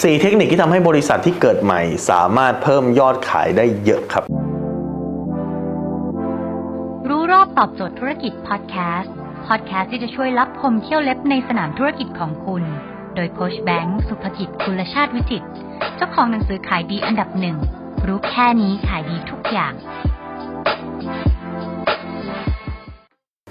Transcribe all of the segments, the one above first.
4 เทคนิคที่ทำให้บริษัทที่เกิดใหม่ สามารถเพิ่มยอดขายได้เยอะครับ รู้รอบตอบโจทย์ธุรกิจพอดแคสต์พอดแคสต์ที่จะช่วยรับพมเที่ยวเล็บในสนามธุรกิจของคุณ โดยโคชแบงค์สุภกิจคุลชาติวิจิตเจ้าของหนังสือขายดีอันดับหนึ่งรู้แค่นี้ขายดีทุกอย่าง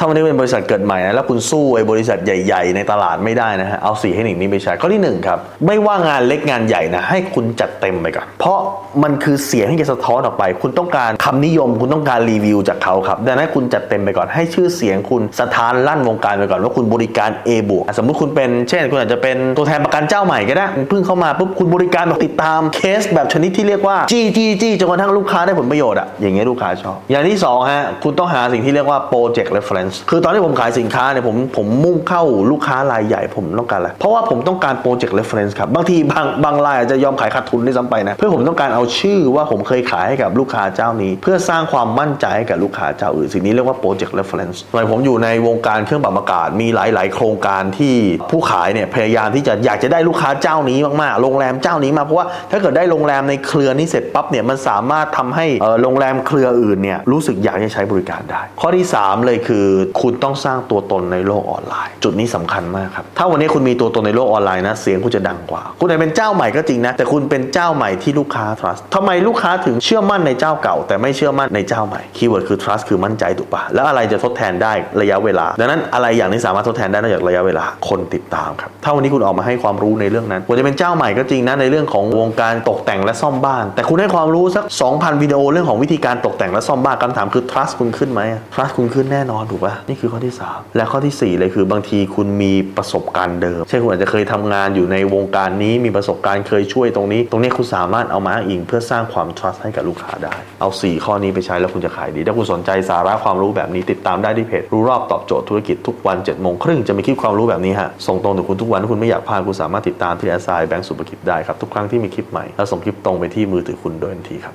ถ้าวันนี้เป็นบริษัทเกิดใหม่นะแล้วคุณสู้ไอ้บริษัทใหญ่ ๆ ในตลาดไม่ได้นะฮะเอาสี่เทคนิคนี้ไปใช้ข้อที่หนึ่งครับไม่ว่างานเล็กงานใหญ่นะให้คุณจัดเต็มไปก่อนเพราะมันคือเสียงที่จะสะท้อนออกไป คุณต้องการคำนิยม คุณต้องการรีวิวจากเขาครับดังนั้นคุณจัดเต็มไปก่อนให้ชื่อเสียงคุณสถานลั่นวงการไปก่อนว่าคุณบริการ A บวกสมมุติคุณเป็น เช่น คุณอาจจะเป็นตัวแทนประกันเจ้าใหม่ก็ได้เพิ่งเข้ามาปุ๊บคุณบริการแบบติดตามเคสแบบชนิดที่เรียกว่าจี้จี้จี้จนกระทั่งลูกค้าได้ผลประโยชน์อะอย่างเงี้ยลูกค้าชอบอย่างที่สองฮะคุณต้องหาสิ่งที่เรียกว่า project reference คือตอนที่ผมขายสินค้าเนี่ยผมผมมุ่งเข้าลูกค้ารายใหญ่ผมต้องการอะไรเพราะว่าผมต้องการ project reference ครับบางทีบางบางรายอาจจะยอมขายขาดทุนได้วยซ้ำไปนะเพื่อผมต้องการเอาชื่อว่าผมเคยขายให้กับลูกค้าเจ้านี้ เพื่อสร้างความมั่นใจให้กับลูกค้าเจ้าอื่นสิ่งนี้เรียกว่า project reference สมัยผมอยู่ในวงการเครื่องปรับอากาศมีหลาย ๆ โครงการที่ผู้ขายเนี่ยพยายามที่จะอยากจะได้ลูกค้าเจ้านี้มากๆโรงแรมเจ้านี้มาเพราะว่าถ้าเกิดได้โรงแรมในเครือนี้เสร็จปั๊บเนี่ยมันสามารถทำให้โรงแรมเครืออื่นเนี่ยรู้สึกอยากจะใช้บริการได้ ข้อที่ 3 เลยคือคุณต้องสร้างตัวตนในโลกออนไลน์ จุดนี้สำคัญมากครับ ถ้าวันนี้คุณมีตัวตนในโลกออนไลน์นะ เสียงคุณจะดังกว่า คุณอาจจะเป็นเจ้าใหม่ก็จริงนะ แต่คุณเป็นเจ้าใหม่ที่ลูกค้า trust ทำไมลูกค้าถึงเชื่อมั่นในเจ้าเก่า แต่ไม่เชื่อมั่นในเจ้าใหม่ keyword คือ trust คือมั่นใจถูกปะแล้วอะไรจะทดแทนได้ระยะเวลา ดังนั้นอะไรอย่างที่สามารถทดแทนได้นอกจากระยะเวลาคนติดตามครับถ้าวันนี้คุณออกมาให้ความรู้ในเรื่องนั้นคุณจะเป็นเจ้าใหม่ก็จริงนะในเรื่องของวงการตกแต่งและซ่อมบ้าน แต่คุณให้ความรู้สัก 2,000 วิดีโอเรื่องของวิธีการตกแต่งและซ่อมบ้านคำถามคือ trust คุณขึ้นไหม trust คุณขึ้นแน่นอนถูกปะนี่คือข้อที่ 3 และข้อทีสี่ 4 เลยคือบางทีคุณมีประสบการณ์เดิม เช่นคุณอาจจะเคยทำงานอยู่ในวงการนี้มีประสบการณ์เคยช่วยตรงนี้ ตรงนี้คุณสามารถเอามาอิง เพื่อสร้างความ trust ให้กับลูกค้าได้ เอา 4 ข้อนี้ไปใช้แล้วคุณจะขายดี ถ้าคุณสนใจสาระความรู้แบบนี้ติดตามได้ที่เพจรู้รอบตอบโจทย์ธุรกิจทุกวัน7จ็ดโมงครึ่งจะมีคลิปความรู้แบบนี้ฮะส่งตรงถึงคุณทุกวันถ้าคุณไม่อยากพลาดคุณสามารถติดตามที่แอสไซแบงก์สุภกิจได้ครับทุกครั้งที่มีคลิปใหม่แล้วส่งคลิปตรงไปที่มือถือคุณโดยทันทีครับ